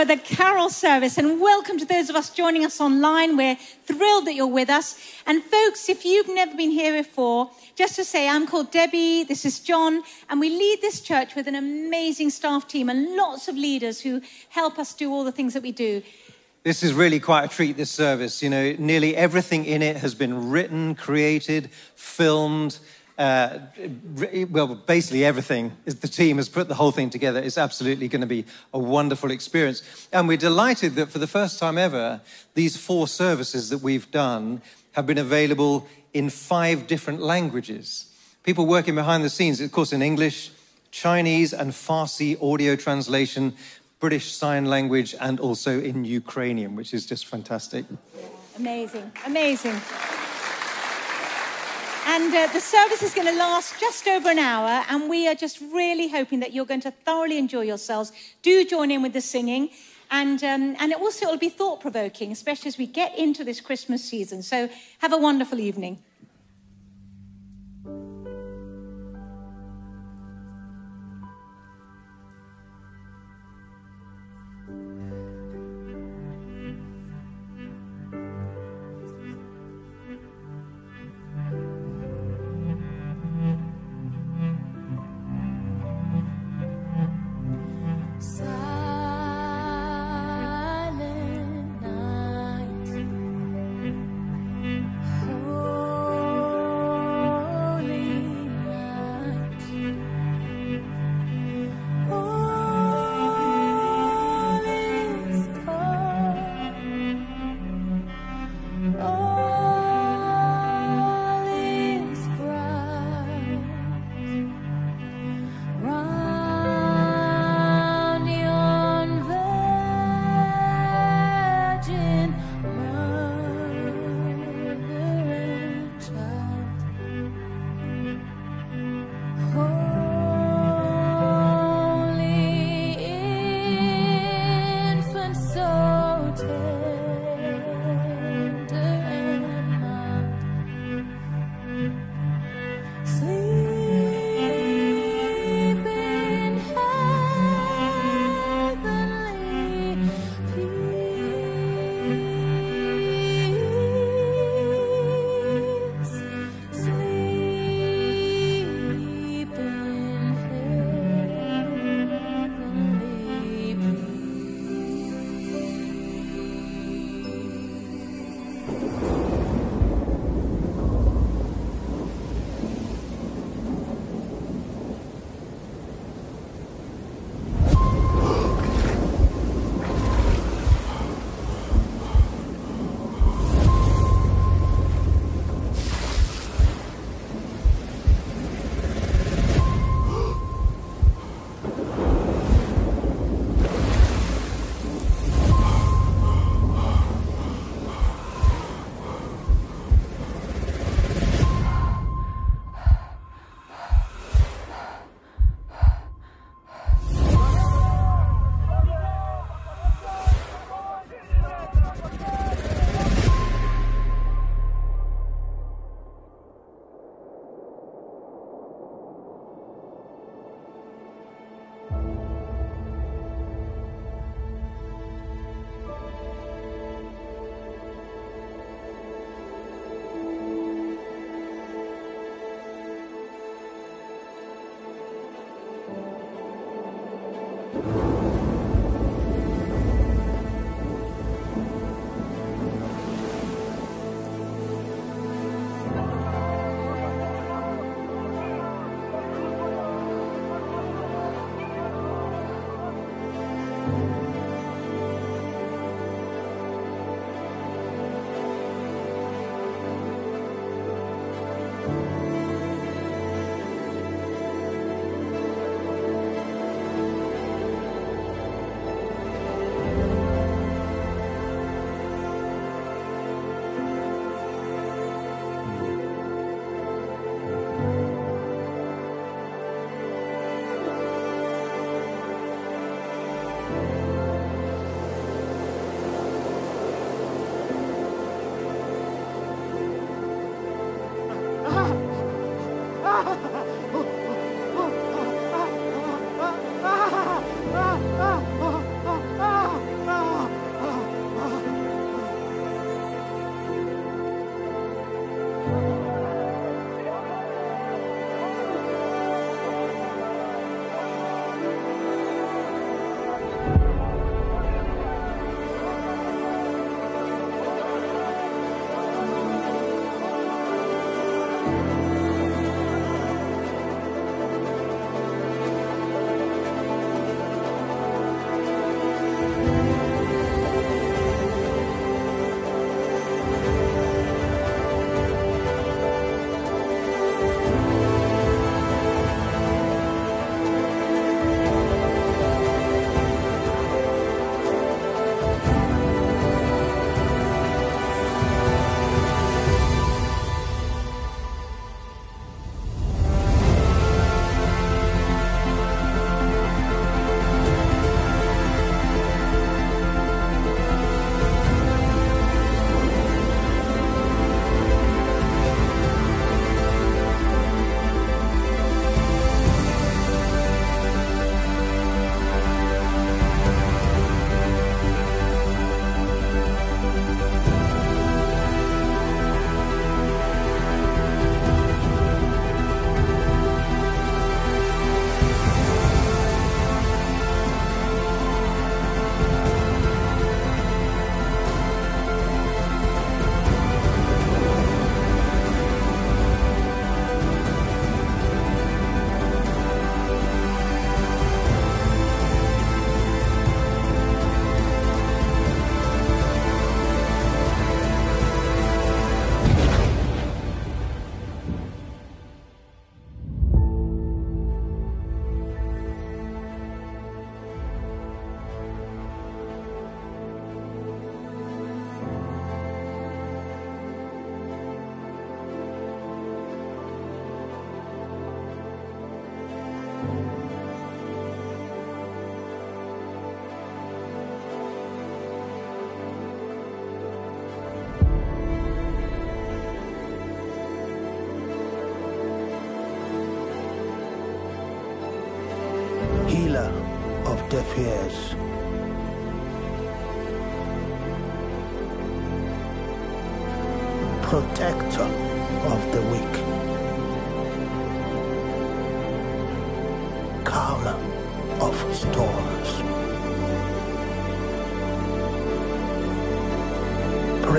for the carol service and welcome to those of us joining us online. We're thrilled that you're with us. And folks, if you've never been here before, just to say, I'm called Debbie, this is John, and we lead this church with an amazing staff team and lots of leaders who help us do all the things that we do. This is really quite a treat, this service. You know, nearly everything in it has been written, created, filmed. Uh, well, basically everything. The team has put the whole thing together. It's absolutely going to be a wonderful experience. And we're delighted that for the first time ever, these four services that we've done have been available in five different languages. People working behind the scenes, of course, in English, Chinese, and Farsi audio translation, British Sign Language, and also in Ukrainian, which is just fantastic. Amazing, amazing. And uh, the service is going to last just over an hour, and we are just really hoping that you're going to thoroughly enjoy yourselves. Do join in with the singing, and, um, and it also will be thought provoking, especially as we get into this Christmas season. So have a wonderful evening. side.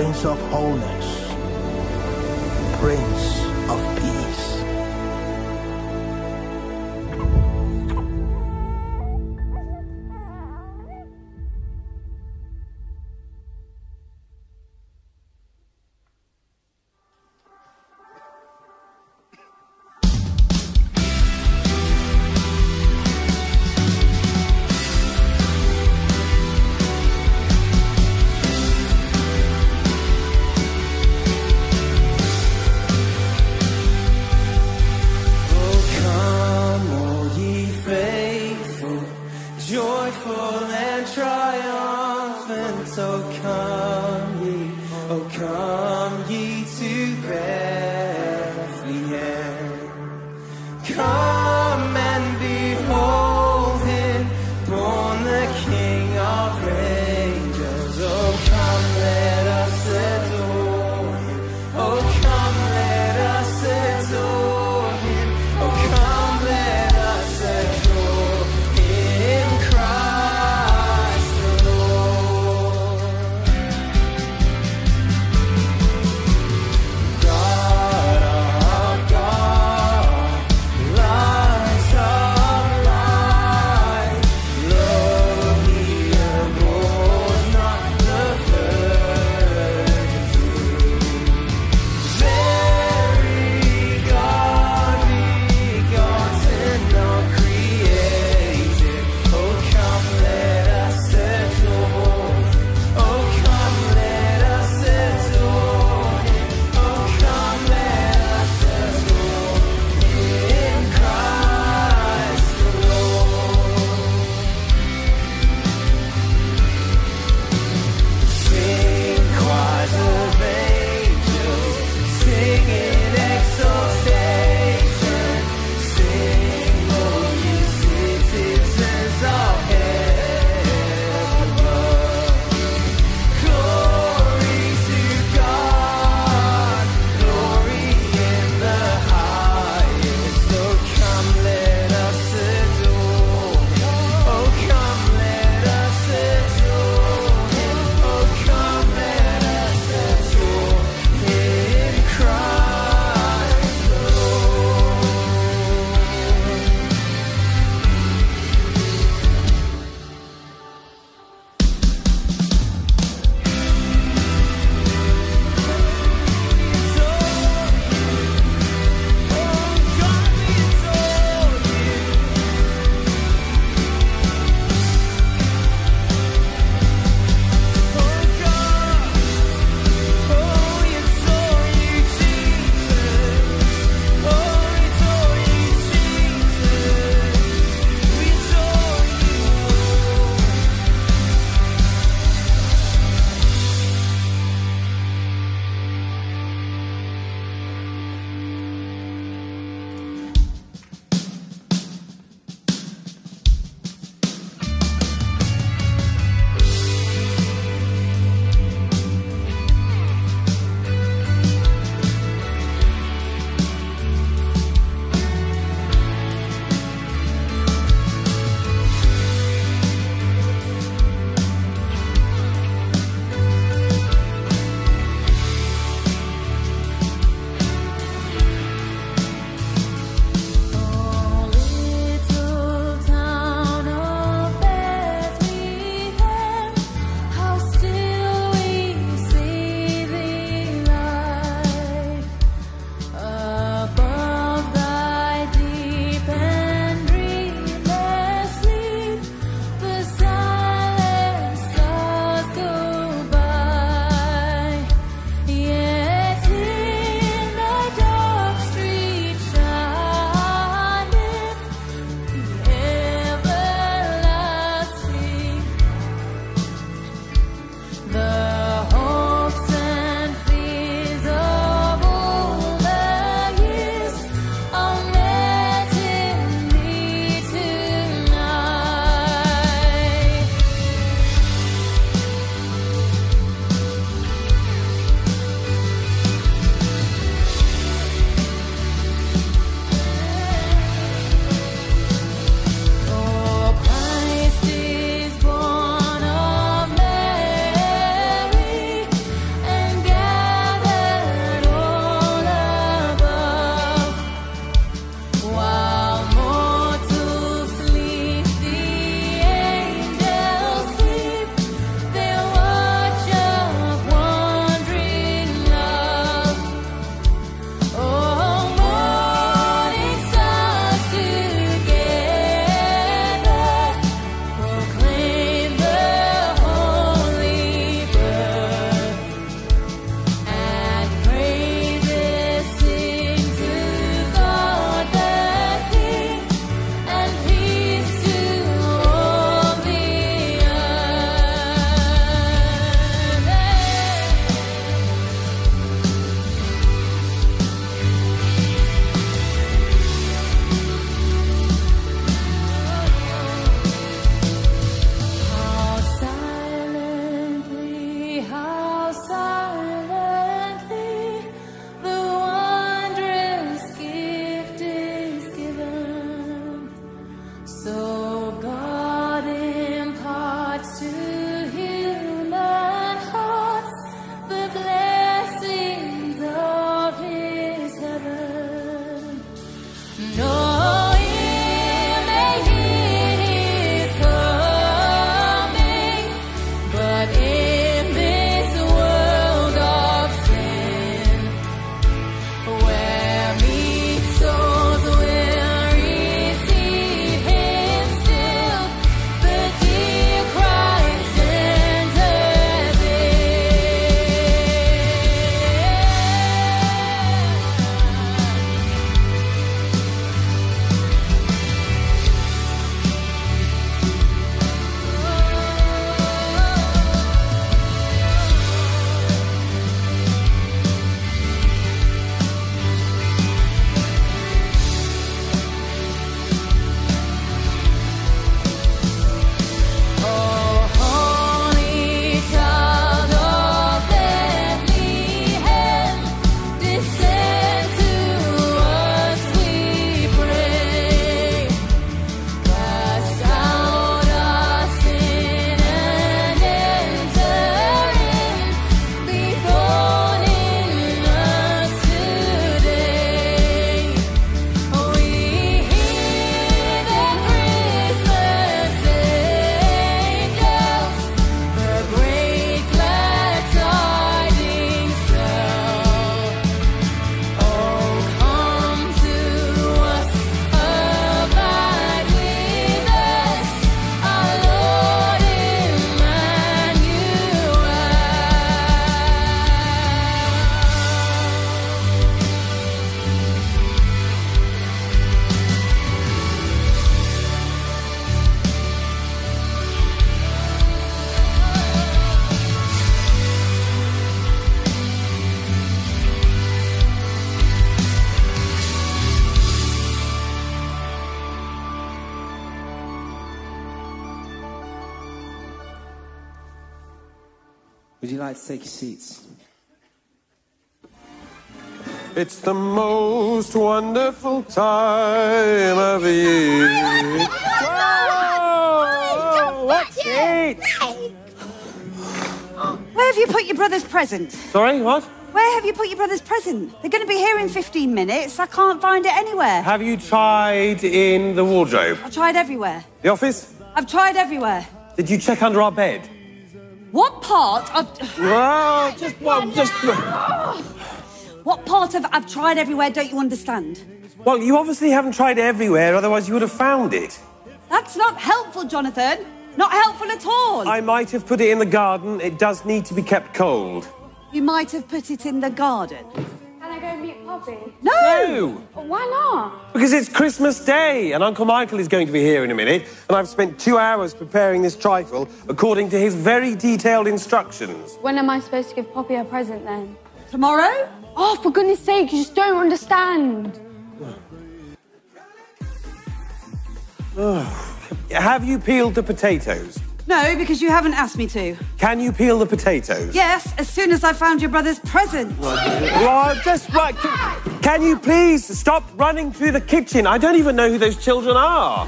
Prince of wholeness. Take your seats? It's the most wonderful time of the year. Whoa! What's it? Where have you put your brother's present? Sorry, what? Where have you put your brother's present? They're going to be here in 15 minutes. I can't find it anywhere. Have you tried in the wardrobe? I've tried everywhere. The office? I've tried everywhere. Did you check under our bed? What part of Well, just well, just what part of I've tried everywhere don't you understand? well, you obviously haven't tried everywhere, otherwise you would have found it. That's not helpful, Jonathan. Not helpful at all. I might have put it in the garden. It does need to be kept cold. You might have put it in the garden. Can I go meet Poppy? No. No, Why not? because it's Christmas Day, and Uncle Michael is going to be here in a minute, and I've spent two hours preparing this trifle according to his very detailed instructions. When am I supposed to give Poppy her present then? Tomorrow? Oh, for goodness sake, you just don't understand. Have you peeled the potatoes? No, because you haven't asked me to. Can you peel the potatoes? Yes, as soon as I found your brother's present. Well, just right. Can, can you please stop running through the kitchen? I don't even know who those children are.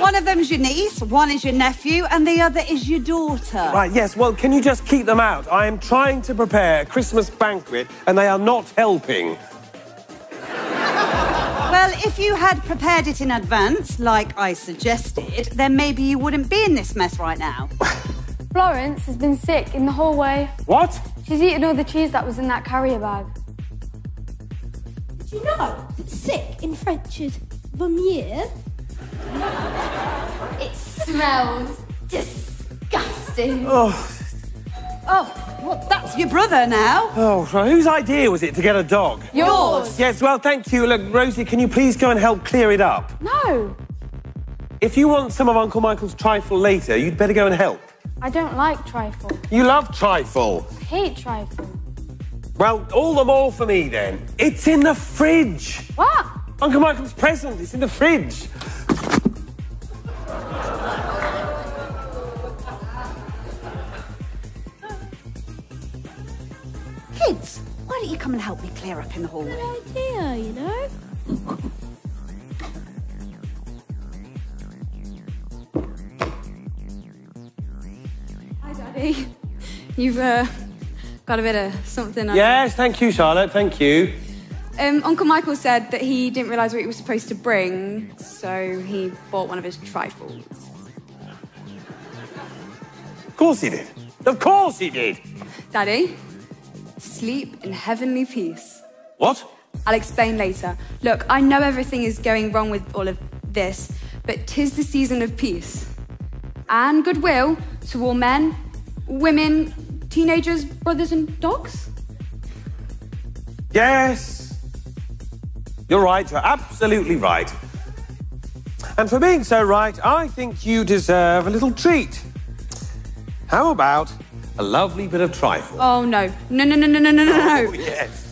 One of them's your niece, one is your nephew, and the other is your daughter. Right, yes, well, can you just keep them out? I am trying to prepare a Christmas banquet and they are not helping. Well, if you had prepared it in advance, like I suggested, then maybe you wouldn't be in this mess right now. Florence has been sick in the hallway. What? She's eaten all the cheese that was in that carrier bag. Do you know that sick in French is vomir? it smells disgusting. Oh, Oh, well, that's your brother now. Oh, so whose idea was it to get a dog? Yours. Yes, well, thank you. Look, Rosie, can you please go and help clear it up? No, If you want some of Uncle Michael's trifle later, you'd better go and help. I don't like trifle. You love trifle. I hate trifle. Well, all the more for me then. It's in the fridge. What? Uncle Michael's present. It's in the fridge. Kids, why don't you come and help me clear up in the hallway? idea, you know? Hi, Daddy. You've uh, got a bit of something. on- Yes, thank you, Charlotte. Thank you. Um, Uncle Michael said that he didn't realise what he was supposed to bring, so he bought one of his trifles. Of course he did. Of course he did. Daddy, sleep in heavenly peace. What? I'll explain later. Look, I know everything is going wrong with all of this, but 'tis the season of peace and goodwill to all men, women, teenagers, brothers, and dogs. Yes. You're right. You're absolutely right. And for being so right, I think you deserve a little treat. How about a lovely bit of trifle. Oh, no. No, no, no, no, no, no, no. Oh, yes.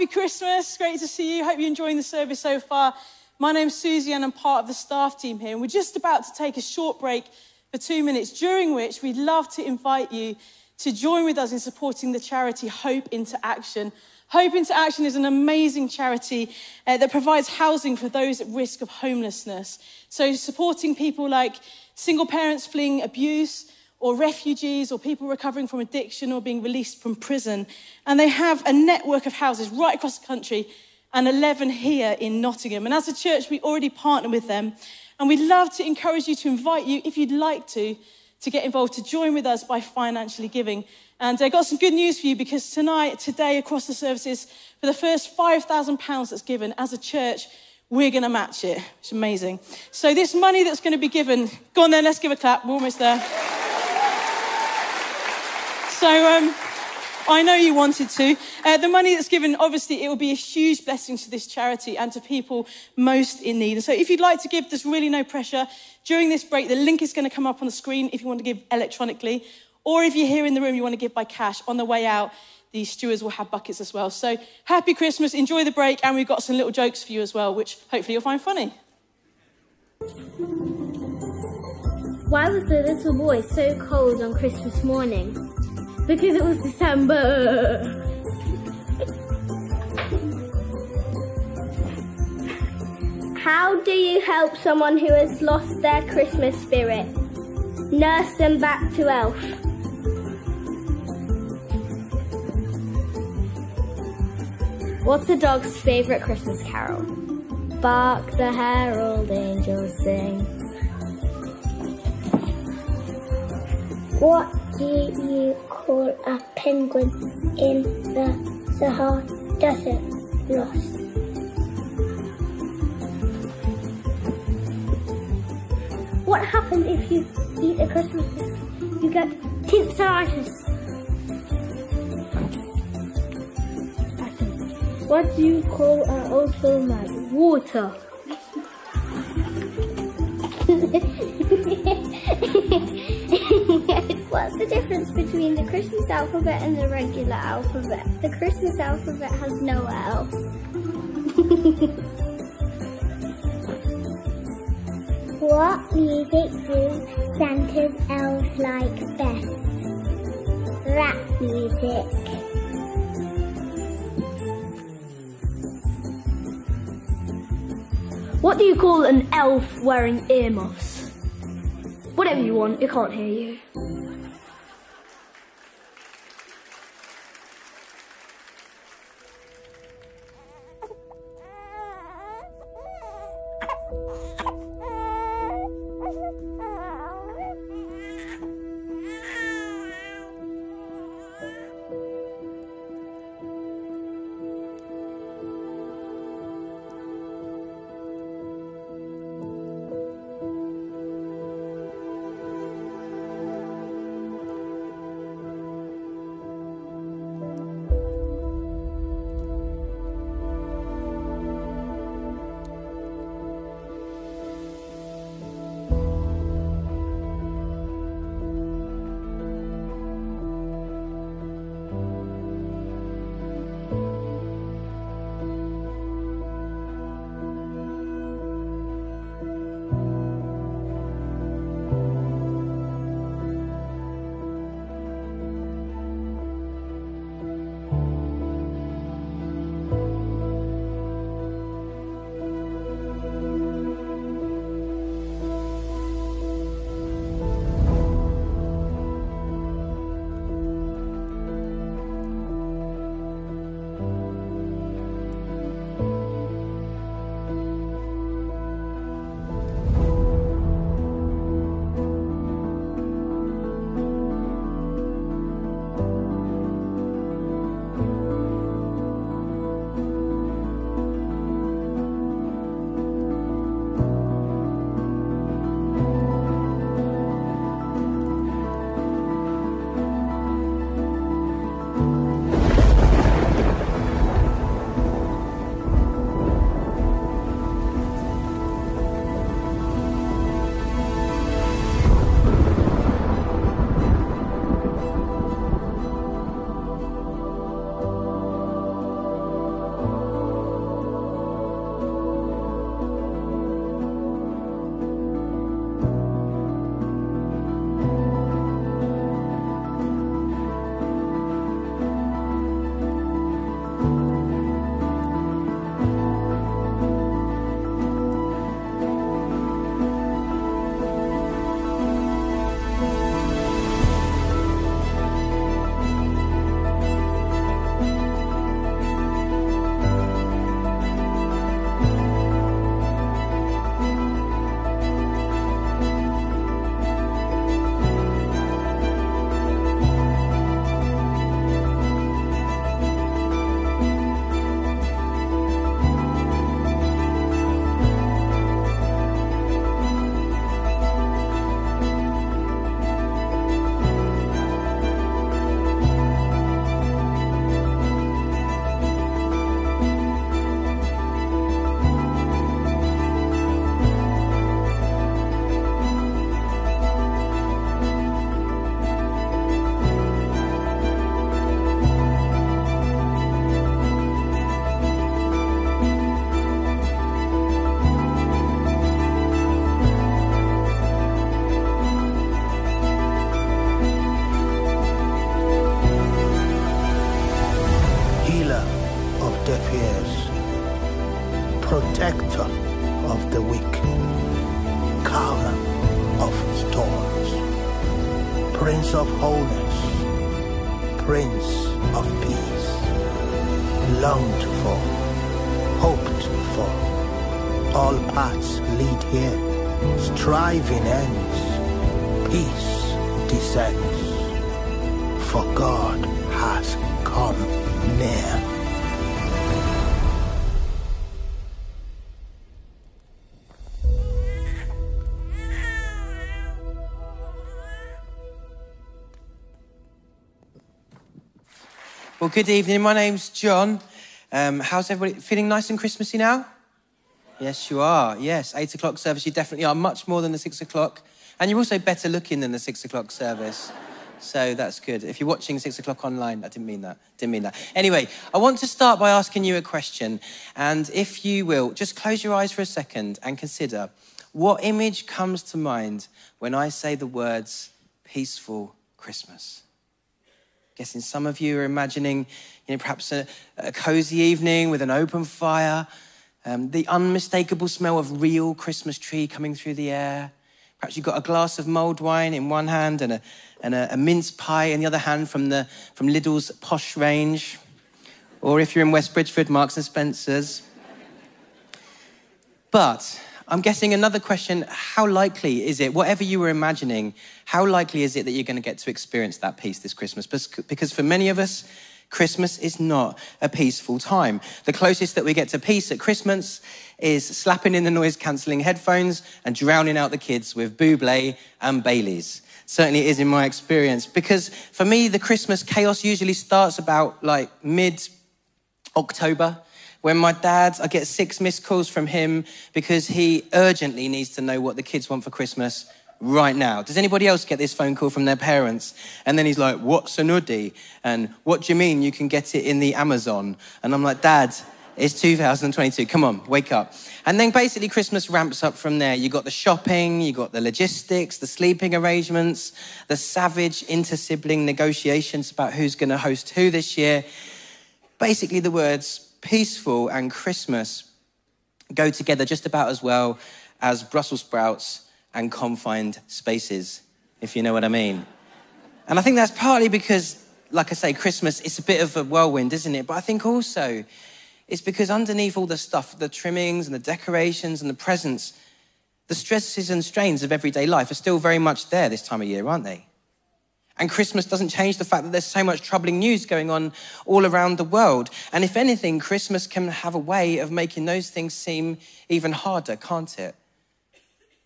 Happy Christmas. Great to see you. Hope you're enjoying the service so far. My name's Susie and I'm part of the staff team here. And we're just about to take a short break for two minutes, during which we'd love to invite you to join with us in supporting the charity Hope into Action. Hope into Action is an amazing charity uh, that provides housing for those at risk of homelessness. So, supporting people like single parents fleeing abuse, or refugees, or people recovering from addiction or being released from prison. And they have a network of houses right across the country and 11 here in Nottingham. And as a church, we already partner with them. And we'd love to encourage you to invite you, if you'd like to, to get involved, to join with us by financially giving. And I've got some good news for you because tonight, today, across the services, for the first £5,000 that's given as a church, we're going to match it. It's amazing. So, this money that's going to be given, go on then, let's give a clap. We're almost there. So, um, I know you wanted to. Uh, the money that's given, obviously, it will be a huge blessing to this charity and to people most in need. And so, if you'd like to give, there's really no pressure. During this break, the link is going to come up on the screen if you want to give electronically. Or if you're here in the room, you want to give by cash. On the way out, the stewards will have buckets as well. So, happy Christmas, enjoy the break, and we've got some little jokes for you as well, which hopefully you'll find funny. Why was the little boy so cold on Christmas morning? Because it was December. How do you help someone who has lost their Christmas spirit? Nurse them back to Elf. What's a dog's favourite Christmas carol? Bark the herald angels sing. What do you call a penguin in the Sahara Desert lost? What happens if you eat a Christmas gift? You get tinnitus. What do you call an old snowman? Water. What's the difference between the Christmas alphabet and the regular alphabet? The Christmas alphabet has no L. what music do Santa's elves like best? Rap music. What do you call an elf wearing earmuffs? Whatever you want, it can't hear you. Here, striving ends, peace descends, for God has come near. Well, good evening. My name's John. Um, how's everybody feeling nice and Christmassy now? Yes, you are. Yes, eight o'clock service. You definitely are much more than the six o'clock. And you're also better looking than the six o'clock service. So that's good. If you're watching six o'clock online, I didn't mean that. Didn't mean that. Anyway, I want to start by asking you a question. And if you will, just close your eyes for a second and consider what image comes to mind when I say the words peaceful Christmas? Guessing some of you are imagining, you know, perhaps a, a cozy evening with an open fire, um, the unmistakable smell of real Christmas tree coming through the air. Perhaps you've got a glass of mulled wine in one hand and a, and a, a mince pie in the other hand from, the, from Lidl's posh range. Or if you're in West Bridgford, Marks and Spencer's. But I'm guessing another question how likely is it, whatever you were imagining, how likely is it that you're going to get to experience that peace this Christmas? Because for many of us, Christmas is not a peaceful time. The closest that we get to peace at Christmas is slapping in the noise cancelling headphones and drowning out the kids with Buble and Baileys. Certainly is in my experience. Because for me, the Christmas chaos usually starts about like mid October when my dad, I get six missed calls from him because he urgently needs to know what the kids want for Christmas right now. Does anybody else get this phone call from their parents? And then he's like, What's an hoodie? And what do you mean you can get it in the Amazon? And I'm like, Dad, it's 2022. Come on, wake up. And then basically Christmas ramps up from there. You got the shopping, you got the logistics, the sleeping arrangements, the savage inter-sibling negotiations about who's going to host who this year. Basically the words peaceful and Christmas go together just about as well as Brussels sprouts and confined spaces, if you know what I mean. And I think that's partly because, like I say, Christmas, it's a bit of a whirlwind, isn't it? But I think also it's because underneath all the stuff, the trimmings and the decorations and the presents, the stresses and strains of everyday life are still very much there this time of year, aren't they? And Christmas doesn't change the fact that there's so much troubling news going on all around the world. And if anything, Christmas can have a way of making those things seem even harder, can't it?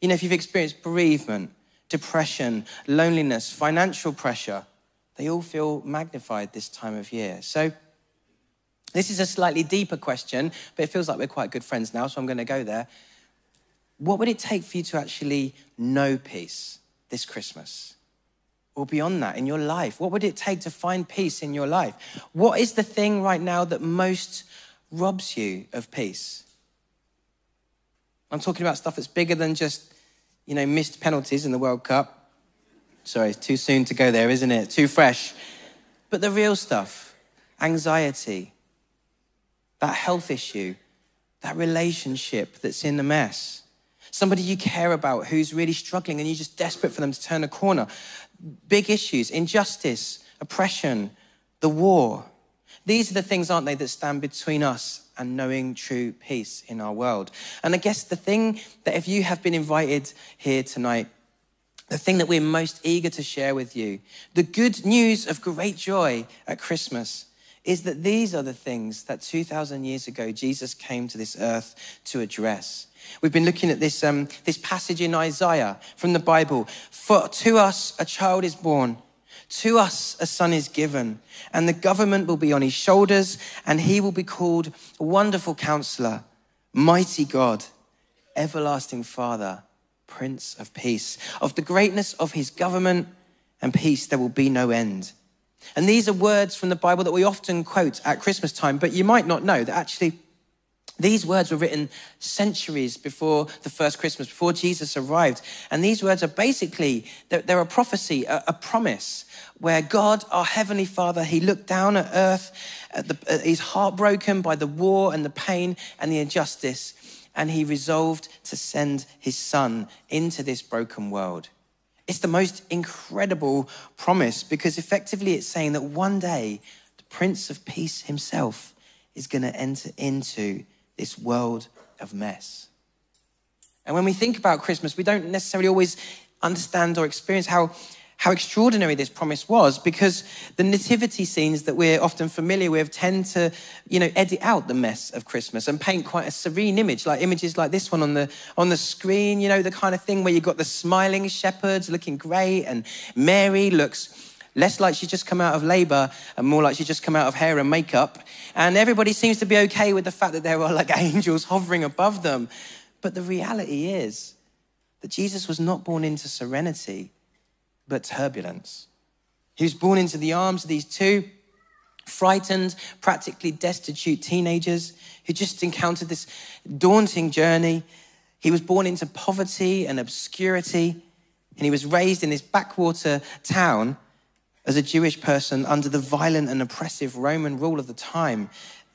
You know, if you've experienced bereavement, depression, loneliness, financial pressure, they all feel magnified this time of year. So, this is a slightly deeper question, but it feels like we're quite good friends now, so I'm going to go there. What would it take for you to actually know peace this Christmas? or beyond that in your life? What would it take to find peace in your life? What is the thing right now that most robs you of peace? I'm talking about stuff that's bigger than just, you know, missed penalties in the World Cup. Sorry, it's too soon to go there, isn't it? Too fresh. But the real stuff anxiety, that health issue, that relationship that's in the mess somebody you care about who's really struggling and you're just desperate for them to turn a corner big issues injustice, oppression, the war. These are the things, aren't they, that stand between us and knowing true peace in our world. And I guess the thing that if you have been invited here tonight, the thing that we're most eager to share with you, the good news of great joy at Christmas, is that these are the things that 2,000 years ago Jesus came to this earth to address. We've been looking at this, um, this passage in Isaiah from the Bible. For to us a child is born, to us a son is given, and the government will be on his shoulders, and he will be called Wonderful Counselor, Mighty God, Everlasting Father, Prince of Peace. Of the greatness of his government and peace, there will be no end. And these are words from the Bible that we often quote at Christmas time, but you might not know that actually These words were written centuries before the first Christmas, before Jesus arrived. And these words are basically, they're, a prophecy, a, promise, where God, our Heavenly Father, He looked down at earth, at the, He's heartbroken by the war and the pain and the injustice, and He resolved to send His Son into this broken world. It's the most incredible promise because effectively it's saying that one day the Prince of Peace Himself is going to enter into this world of mess. And when we think about Christmas, we don't necessarily always understand or experience how, how extraordinary this promise was because the nativity scenes that we're often familiar with tend to, you know, edit out the mess of Christmas and paint quite a serene image, like images like this one on the, on the screen, you know, the kind of thing where you've got the smiling shepherds looking great and Mary looks less like she's just come out of labor and more like she's just come out of hair and makeup. And everybody seems to be okay with the fact that there are like angels hovering above them. But the reality is that Jesus was not born into serenity, but turbulence. He was born into the arms of these two frightened, practically destitute teenagers who just encountered this daunting journey. He was born into poverty and obscurity, and he was raised in this backwater town as a Jewish person under the violent and oppressive Roman rule of the time.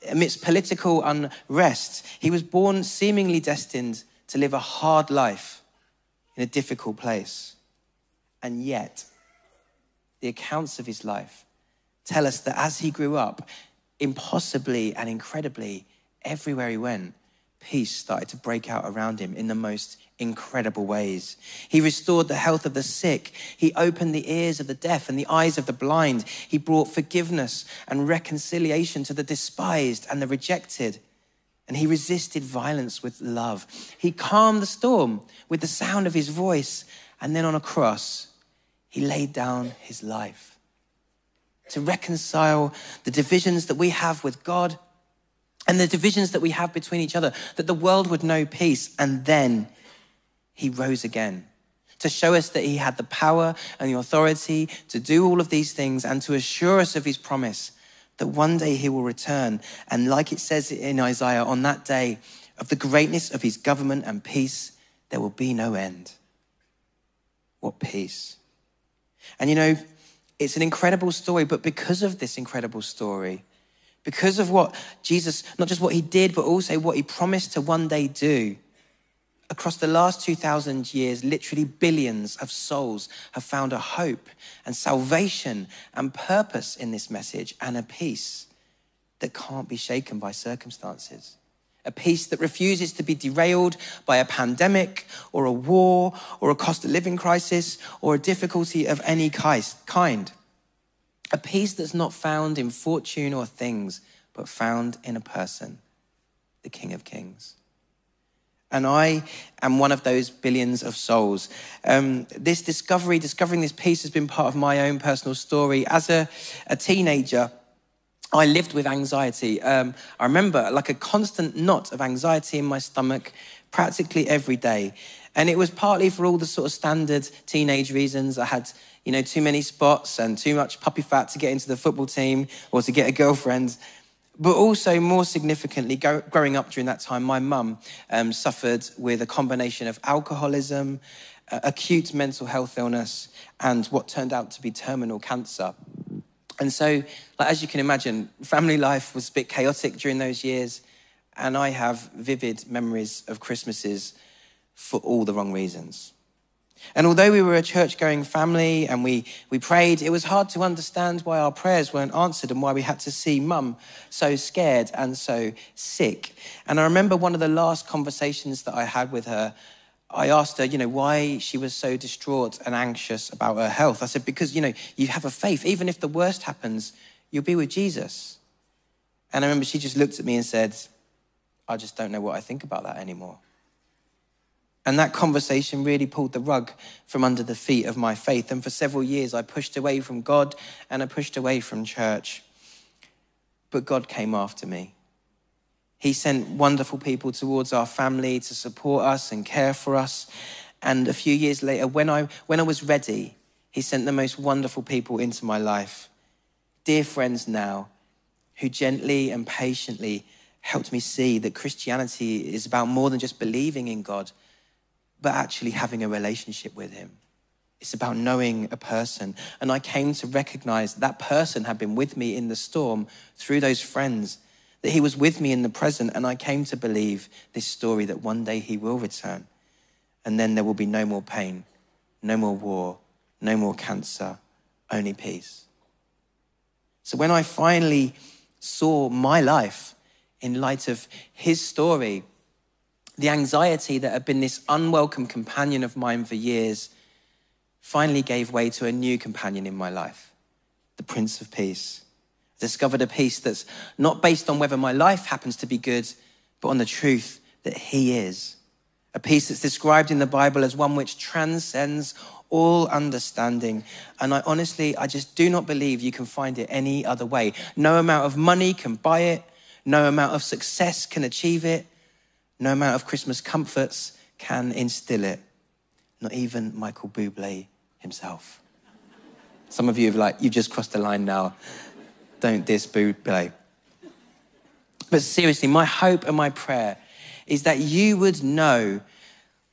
Amidst political unrest, he was born seemingly destined to live a hard life in a difficult place. And yet, the accounts of his life tell us that as he grew up, impossibly and incredibly, everywhere he went, peace started to break out around him in the most incredible ways. He restored the health of the sick. He opened the ears of the deaf and the eyes of the blind. He brought forgiveness and reconciliation to the despised and the rejected. And he resisted violence with love. He calmed the storm with the sound of his voice. And then on a cross, he laid down his life to reconcile the divisions that we have with God and the divisions that we have between each other, that the world would know peace. And then he rose again to show us that he had the power and the authority to do all of these things and to assure us of his promise that one day he will return. And like it says in Isaiah, on that day of the greatness of his government and peace, there will be no end. What peace. And you know, it's an incredible story, but because of this incredible story, because of what Jesus, not just what he did, but also what he promised to one day do, across the last 2,000 years, literally billions of souls have found a hope and salvation and purpose in this message and a peace that can't be shaken by circumstances. A peace that refuses to be derailed by a pandemic or a war or a cost of living crisis or a difficulty of any kind. A peace that's not found in fortune or things, but found in a person, the King of Kings. And I am one of those billions of souls. Um, this discovery, discovering this peace, has been part of my own personal story. As a, a teenager, I lived with anxiety. Um, I remember like a constant knot of anxiety in my stomach practically every day. And it was partly for all the sort of standard teenage reasons. I had, you know, too many spots and too much puppy fat to get into the football team or to get a girlfriend. But also, more significantly, go, growing up during that time, my mum um, suffered with a combination of alcoholism, uh, acute mental health illness, and what turned out to be terminal cancer. And so, like, as you can imagine, family life was a bit chaotic during those years. And I have vivid memories of Christmases for all the wrong reasons. And although we were a church going family and we, we prayed, it was hard to understand why our prayers weren't answered and why we had to see mum so scared and so sick. And I remember one of the last conversations that I had with her. I asked her, you know, why she was so distraught and anxious about her health. I said, because, you know, you have a faith. Even if the worst happens, you'll be with Jesus. And I remember she just looked at me and said, I just don't know what I think about that anymore. And that conversation really pulled the rug from under the feet of my faith. And for several years, I pushed away from God and I pushed away from church. But God came after me. He sent wonderful people towards our family to support us and care for us. And a few years later, when I, when I was ready, He sent the most wonderful people into my life. Dear friends now, who gently and patiently helped me see that Christianity is about more than just believing in God, but actually having a relationship with Him. It's about knowing a person. And I came to recognize that, that person had been with me in the storm through those friends, that he was with me in the present. And I came to believe this story that one day he will return. And then there will be no more pain, no more war, no more cancer, only peace. So when I finally saw my life in light of his story, the anxiety that had been this unwelcome companion of mine for years finally gave way to a new companion in my life, the Prince of Peace. Discovered a peace that's not based on whether my life happens to be good, but on the truth that He is. A peace that's described in the Bible as one which transcends all understanding. And I honestly, I just do not believe you can find it any other way. No amount of money can buy it, no amount of success can achieve it, no amount of Christmas comforts can instill it. Not even Michael Bublé himself. Some of you have like, you've just crossed the line now. Don't diss Bublé. But seriously, my hope and my prayer is that you would know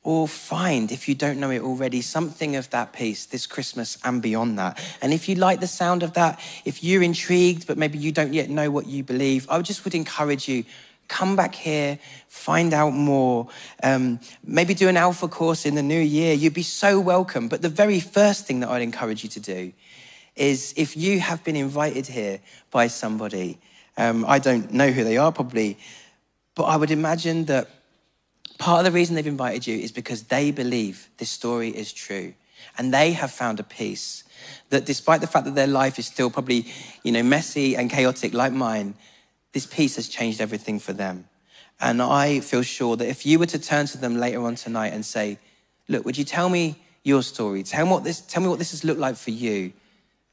or find, if you don't know it already, something of that peace this Christmas and beyond that. And if you like the sound of that, if you're intrigued, but maybe you don't yet know what you believe, I just would encourage you come back here, find out more, um, maybe do an alpha course in the new year. You'd be so welcome. But the very first thing that I'd encourage you to do is if you have been invited here by somebody, um, I don't know who they are probably, but I would imagine that part of the reason they've invited you is because they believe this story is true and they have found a peace that despite the fact that their life is still probably you know messy and chaotic like mine this peace has changed everything for them. And I feel sure that if you were to turn to them later on tonight and say, Look, would you tell me your story? Tell me what this, tell me what this has looked like for you.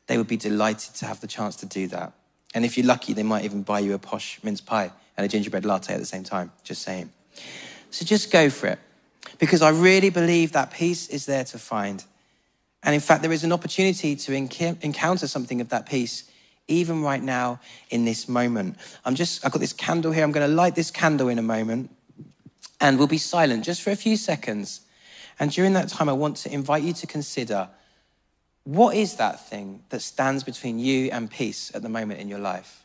They would be delighted to have the chance to do that. And if you're lucky, they might even buy you a posh mince pie and a gingerbread latte at the same time. Just saying. So just go for it. Because I really believe that peace is there to find. And in fact, there is an opportunity to encounter something of that peace even right now in this moment. I'm just, I've got this candle here. I'm going to light this candle in a moment and we'll be silent just for a few seconds. And during that time, I want to invite you to consider what is that thing that stands between you and peace at the moment in your life?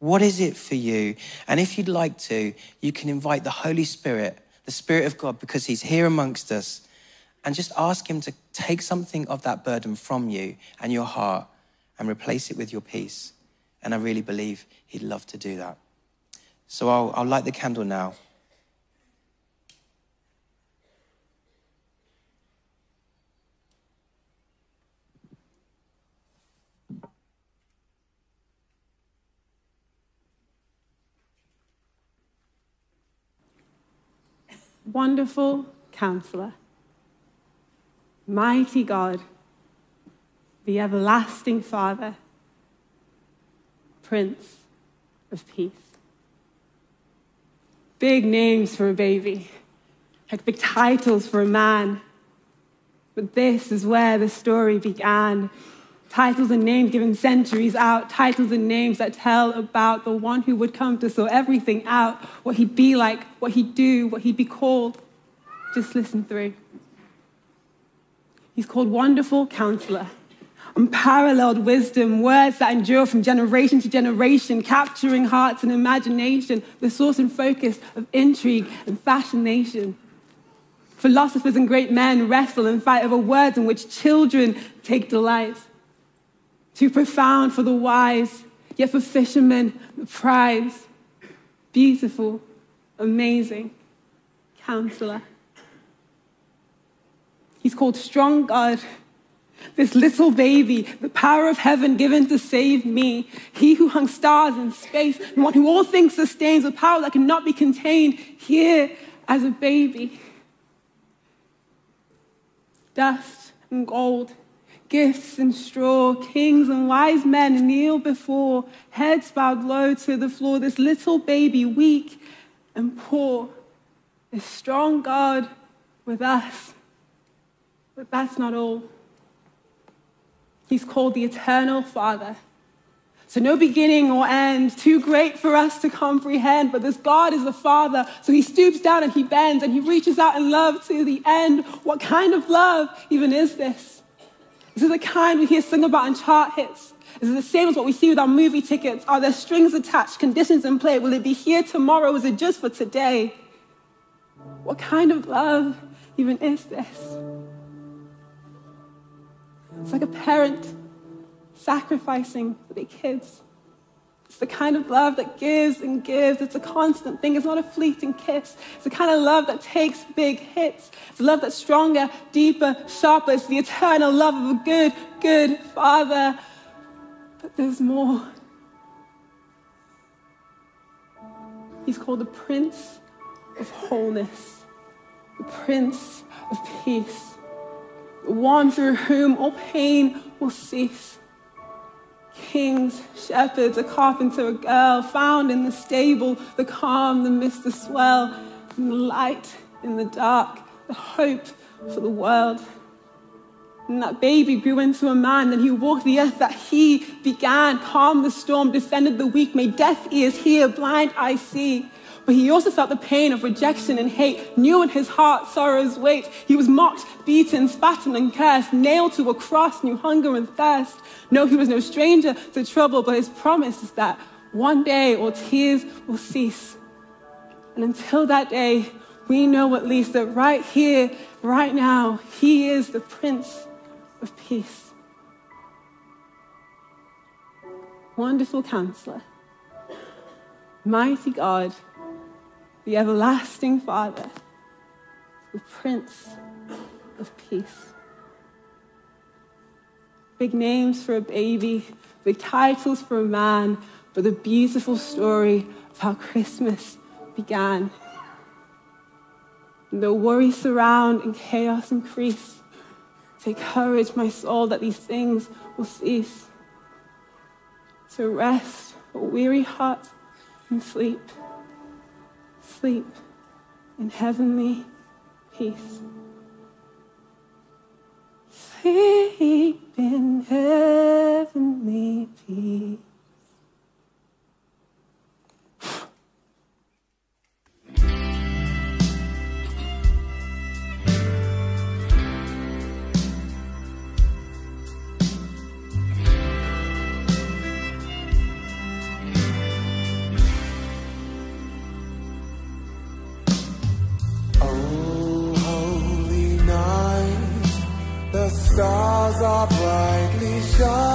What is it for you? And if you'd like to, you can invite the Holy Spirit, the Spirit of God, because He's here amongst us, and just ask Him to take something of that burden from you and your heart and replace it with your peace. And I really believe He'd love to do that. So I'll, I'll light the candle now. Wonderful counselor, mighty God the everlasting Father, Prince of Peace. Big names for a baby, like big titles for a man. But this is where the story began. Titles and names given centuries out, titles and names that tell about the one who would come to sort everything out, what he'd be like, what he'd do, what he'd be called. Just listen through. He's called Wonderful Counselor unparalleled wisdom, words that endure from generation to generation, capturing hearts and imagination, the source and focus of intrigue and fascination. Philosophers and great men wrestle and fight over words in which children take delight. Too profound for the wise, yet for fishermen, the prize. Beautiful, amazing counselor. He's called Strong God this little baby, the power of heaven given to save me. He who hung stars in space, the one who all things sustains with power that cannot be contained, here as a baby. Dust and gold, gifts and straw, kings and wise men kneel before, heads bowed low to the floor. This little baby, weak and poor, this strong God with us. But that's not all. He's called the Eternal Father. So, no beginning or end, too great for us to comprehend. But this God is the Father, so he stoops down and he bends and he reaches out in love to the end. What kind of love even is this? This is the kind we hear sung about in chart hits. This Is the same as what we see with our movie tickets? Are there strings attached, conditions in play? Will it be here tomorrow? Is it just for today? What kind of love even is this? It's like a parent sacrificing for their kids. It's the kind of love that gives and gives. It's a constant thing. It's not a fleeting kiss. It's the kind of love that takes big hits. It's love that's stronger, deeper, sharper. It's the eternal love of a good, good father. But there's more. He's called the Prince of Wholeness, the Prince of Peace, the one through whom all pain will cease. Kings, shepherds, a carpenter, a girl, found in the stable, the calm, the mist, the swell, and the light in the dark, the hope for the world. And that baby grew into a man, then he walked the earth that he began, calmed the storm, defended the weak, made deaf ears hear, blind eyes see. But he also felt the pain of rejection and hate, knew in his heart sorrow's weight. He was mocked, beaten, spat on, and cursed, nailed to a cross, knew hunger and thirst. No, he was no stranger to trouble, but his promise is that one day all tears will cease. And until that day, we know at least that right here, right now, he is the Prince of Peace. Wonderful counselor, mighty God, the everlasting Father, the Prince of Peace. Big names for a baby, big titles for a man, but the beautiful story of how Christmas began. And though worries surround and chaos increase, take courage, my soul, that these things will cease. So rest, a weary heart, and sleep sleep in heavenly peace. Sleep in heavenly peace. Brightly shining.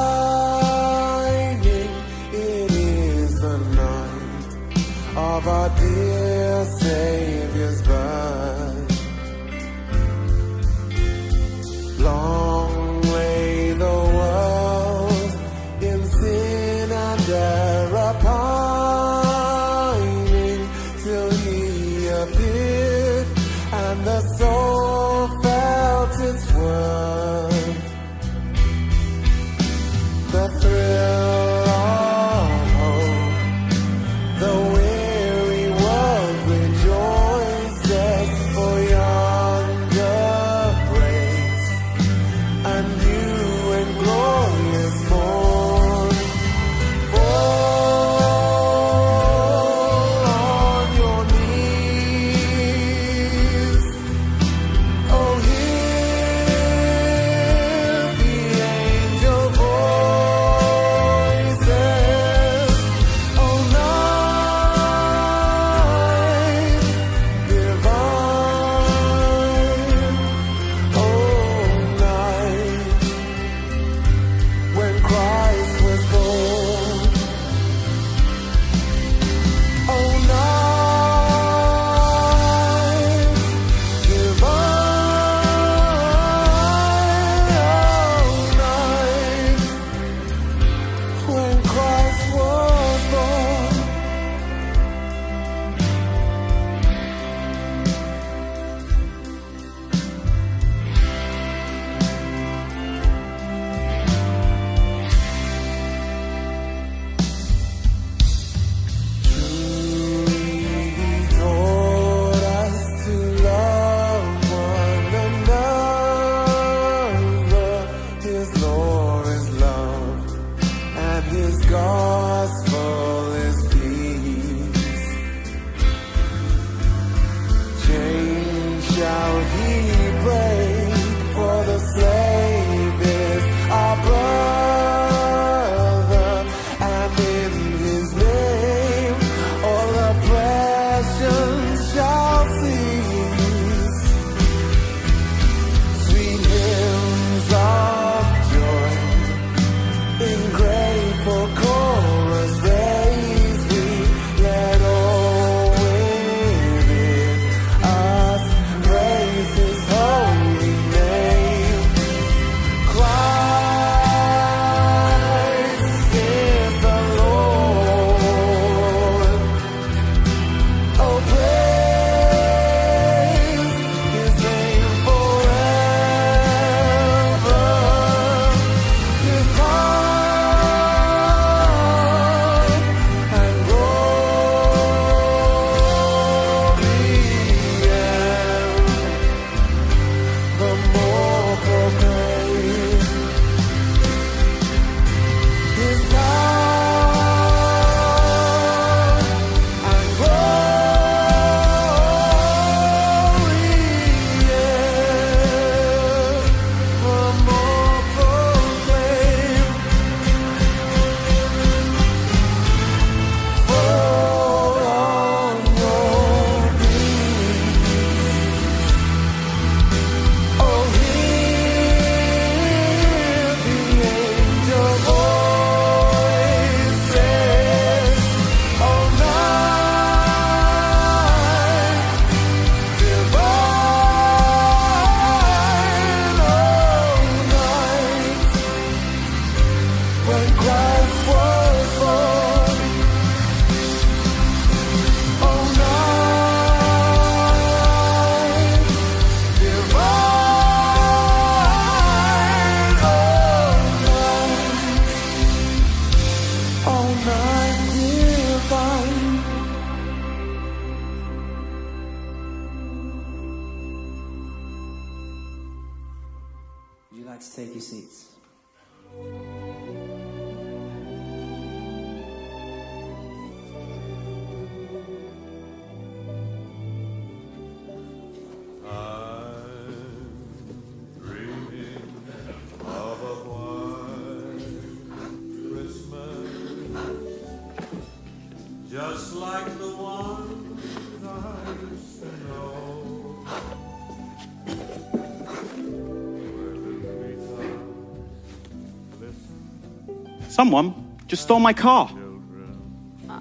Someone just stole my car.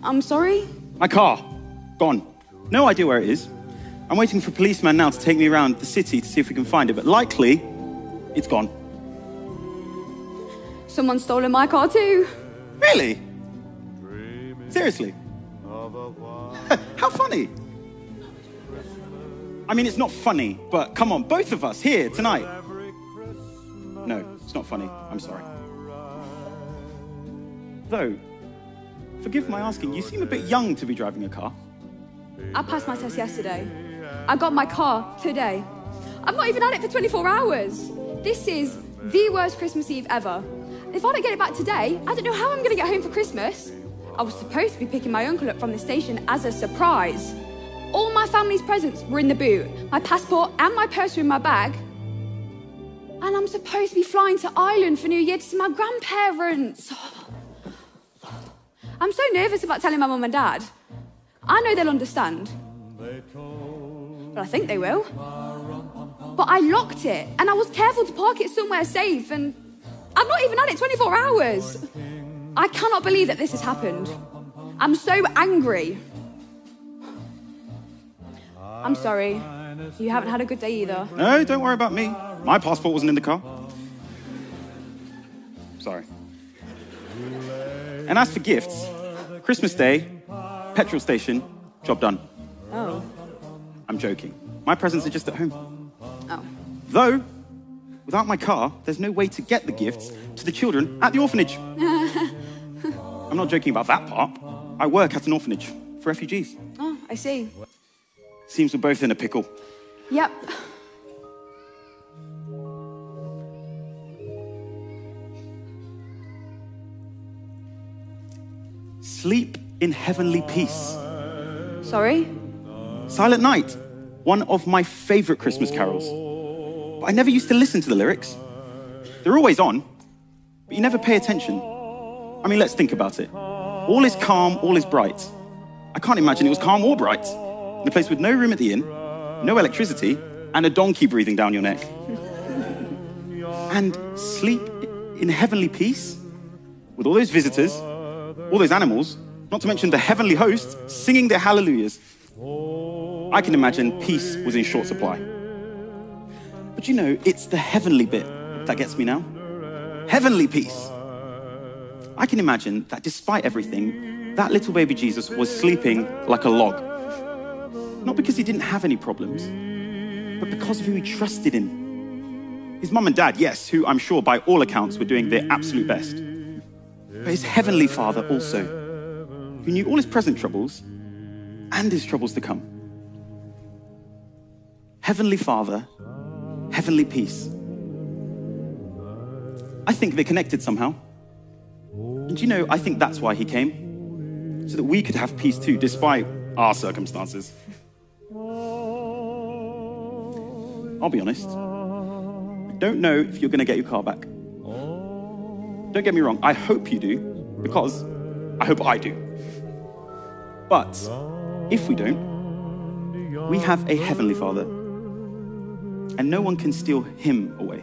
I'm sorry? My car. Gone. No idea where it is. I'm waiting for a policeman now to take me around the city to see if we can find it, but likely it's gone. Someone's stolen my car too. Really? Seriously? How funny. I mean, it's not funny, but come on, both of us here tonight. No, it's not funny. I'm sorry. Though, forgive my asking, you seem a bit young to be driving a car. I passed my test yesterday. I got my car today. I've not even had it for 24 hours. This is the worst Christmas Eve ever. If I don't get it back today, I don't know how I'm going to get home for Christmas. I was supposed to be picking my uncle up from the station as a surprise. All my family's presents were in the boot. My passport and my purse were in my bag. And I'm supposed to be flying to Ireland for New Year to see my grandparents. Oh, I'm so nervous about telling my mum and dad. I know they'll understand. But I think they will. But I locked it and I was careful to park it somewhere safe and I've not even had it 24 hours. I cannot believe that this has happened. I'm so angry. I'm sorry. You haven't had a good day either. No, don't worry about me. My passport wasn't in the car. Sorry. And as for gifts, Christmas Day, petrol station, job done. Oh. I'm joking. My presents are just at home. Oh. Though, without my car, there's no way to get the gifts to the children at the orphanage. I'm not joking about that part. I work at an orphanage for refugees. oh, I see. Seems we're both in a pickle. Yep. Sleep in heavenly peace. Sorry? Silent Night, one of my favorite Christmas carols. But I never used to listen to the lyrics. They're always on, but you never pay attention. I mean, let's think about it. All is calm, all is bright. I can't imagine it was calm or bright. In a place with no room at the inn, no electricity, and a donkey breathing down your neck. and sleep in heavenly peace with all those visitors, all those animals, not to mention the heavenly hosts singing their hallelujahs. I can imagine peace was in short supply. But you know, it's the heavenly bit that gets me now. Heavenly peace. I can imagine that despite everything, that little baby Jesus was sleeping like a log. Not because he didn't have any problems, but because of who he trusted in. His mum and dad, yes, who I'm sure by all accounts were doing their absolute best. But his heavenly father also, who knew all his present troubles and his troubles to come. Heavenly Father, heavenly peace. I think they're connected somehow. And you know, I think that's why he came, so that we could have peace too, despite our circumstances. I'll be honest. I don't know if you're going to get your car back. Don't get me wrong, I hope you do, because I hope I do. But if we don't, we have a Heavenly Father, and no one can steal him away.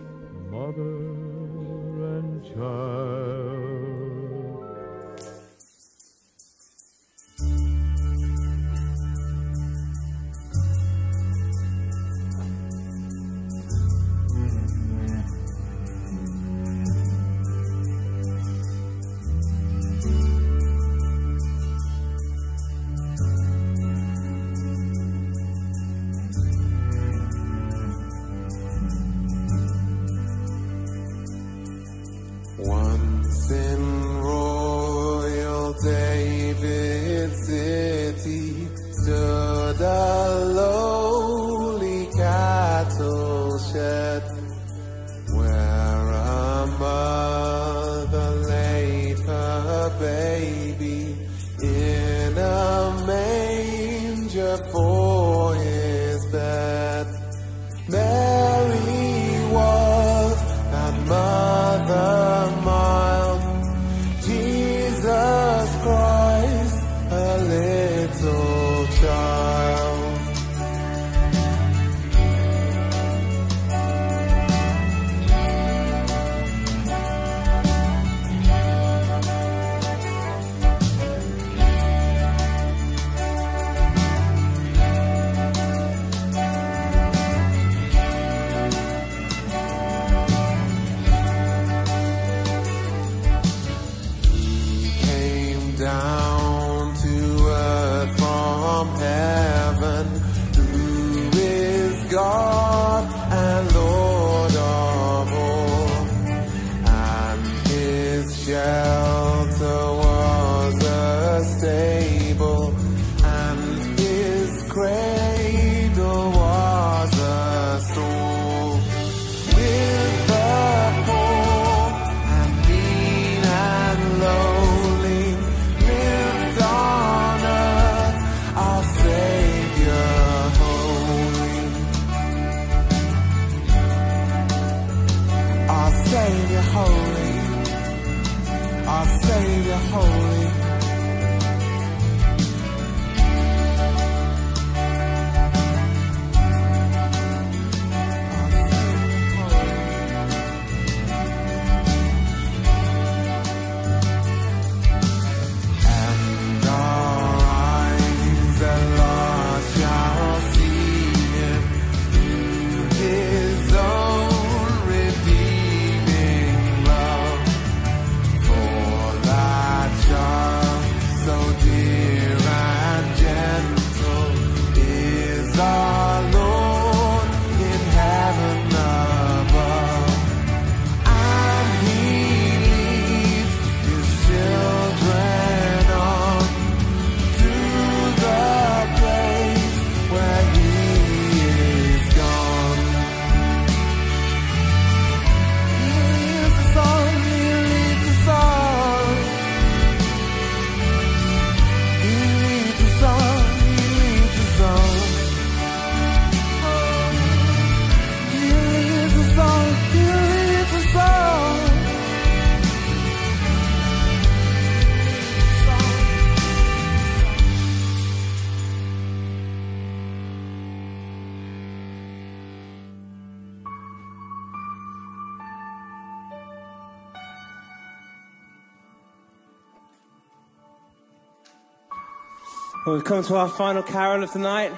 we've come to our final carol of the night.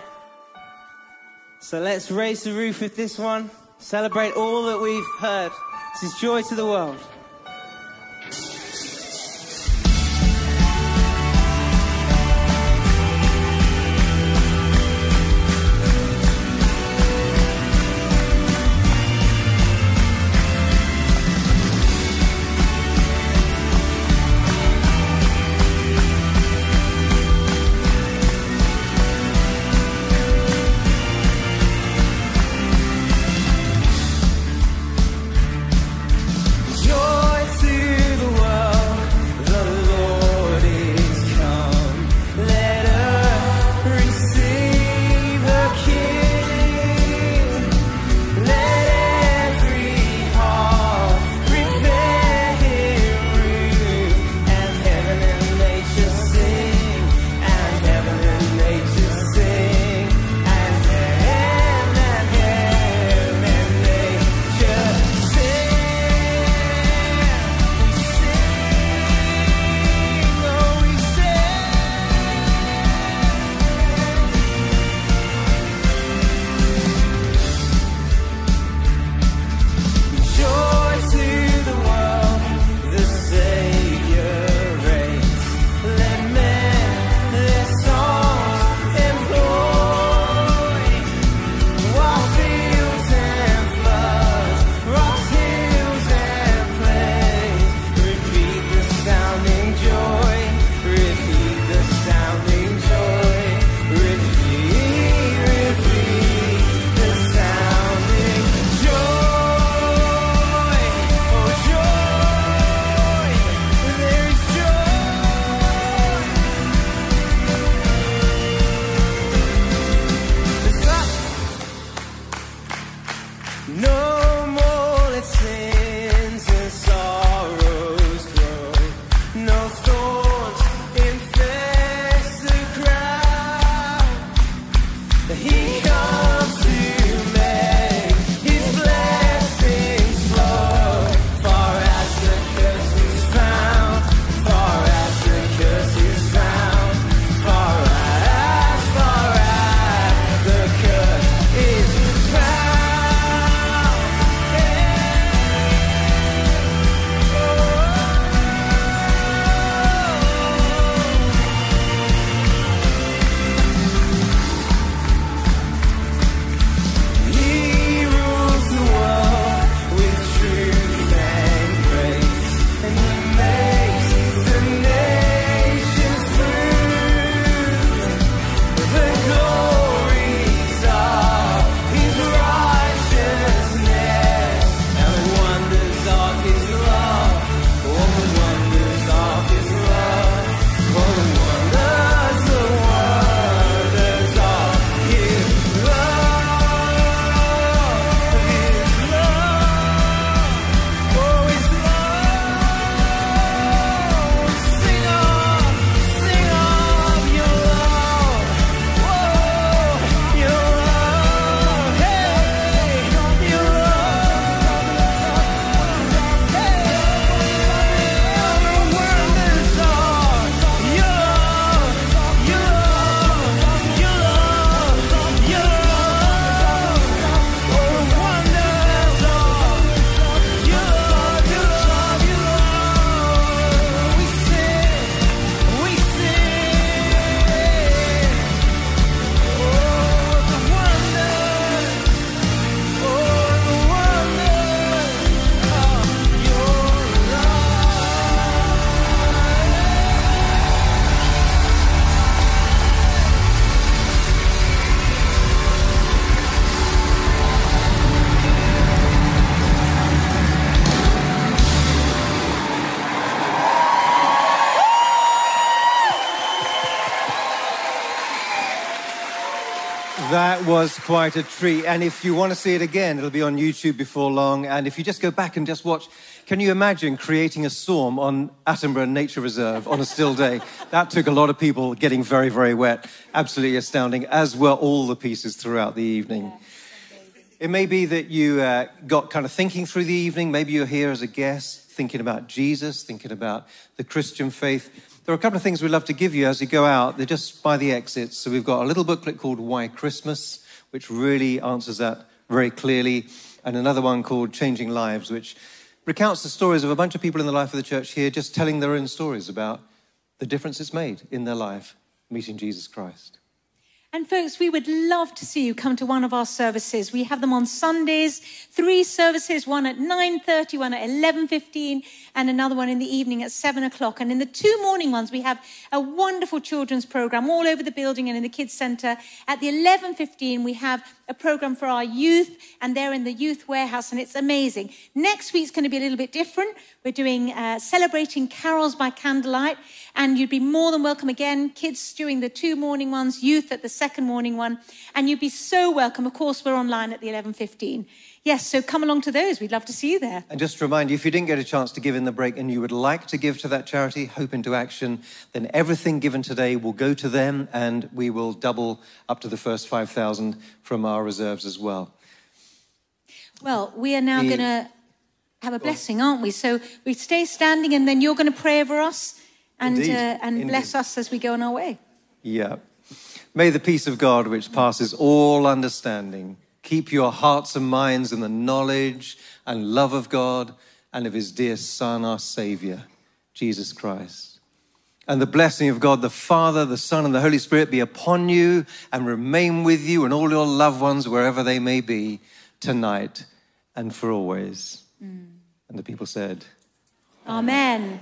So let's raise the roof with this one. Celebrate all that we've heard. This is Joy to the World. That was quite a treat. And if you want to see it again, it'll be on YouTube before long. And if you just go back and just watch, can you imagine creating a storm on Attenborough Nature Reserve on a still day? That took a lot of people getting very, very wet. Absolutely astounding, as were all the pieces throughout the evening. It may be that you uh, got kind of thinking through the evening. Maybe you're here as a guest, thinking about Jesus, thinking about the Christian faith. There are a couple of things we'd love to give you as you go out. They're just by the exits. So we've got a little booklet called Why Christmas, which really answers that very clearly, and another one called Changing Lives, which recounts the stories of a bunch of people in the life of the church here just telling their own stories about the difference it's made in their life meeting Jesus Christ. And folks, we would love to see you come to one of our services. We have them on Sundays, three services, one at 9.30, one at 11.15, and another one in the evening at 7 o'clock. And in the two morning ones, we have a wonderful children's program all over the building and in the kids centre. At the 11.15, we have a program for our youth, and they're in the youth warehouse, and it's amazing. Next week's going to be a little bit different. We're doing uh, celebrating carols by candlelight, and you'd be more than welcome again. Kids doing the two morning ones, youth at the second morning one, and you'd be so welcome. Of course, we're online at the 11:15. Yes, so come along to those. We'd love to see you there. And just to remind you, if you didn't get a chance to give in the break and you would like to give to that charity, Hope into Action, then everything given today will go to them and we will double up to the first 5,000 from our reserves as well. Well, we are now The- going to have a blessing, aren't we? So we stay standing, and then you're going to pray over us and uh, and indeed. bless us as we go on our way. Yeah. May the peace of God, which passes all understanding, keep your hearts and minds in the knowledge and love of God and of his dear Son, our Savior, Jesus Christ. And the blessing of God, the Father, the Son, and the Holy Spirit be upon you and remain with you and all your loved ones, wherever they may be, tonight and for always. Mm. And the people said, Amen.